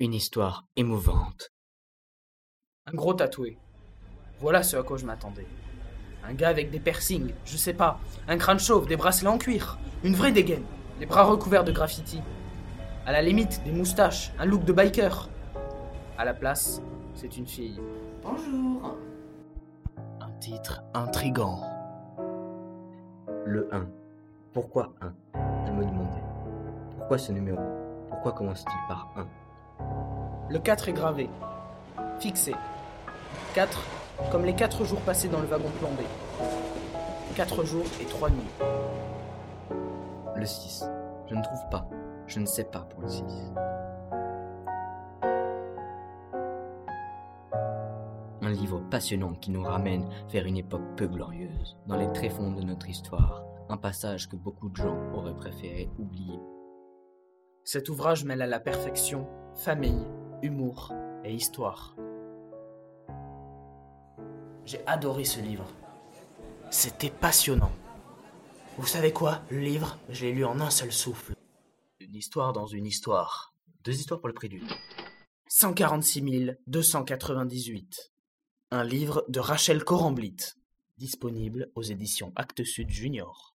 Une histoire émouvante. Un gros tatoué. Voilà ce à quoi je m'attendais. Un gars avec des piercings, je sais pas. Un crâne chauve, des bracelets en cuir. Une vraie dégaine. Les bras recouverts de graffiti. À la limite, des moustaches, un look de biker. À la place, c'est une fille. Bonjour. Un titre intrigant. Le 1. Pourquoi 1 Je me demandais. Pourquoi ce numéro? Pourquoi commence-t-il par 1 Le 4 est gravé. Fixé. 4, comme les 4 jours passés dans le wagon plombé. 4 jours et 3 nuits. Le 6. Je ne trouve pas. Je ne sais pas pour le 6. Un livre passionnant qui nous ramène vers une époque peu glorieuse, dans les tréfonds de notre histoire, un passage que beaucoup de gens auraient préféré oublier. Cet ouvrage mêle à la perfection famille, humour et histoire. J'ai adoré ce livre. C'était passionnant. Vous savez quoi? Le livre, je l'ai lu en un seul souffle. Une histoire dans une histoire. Deux histoires pour le prix d'une. 146 298. Un livre de Rachel Coramblit, disponible aux éditions Actes Sud Junior.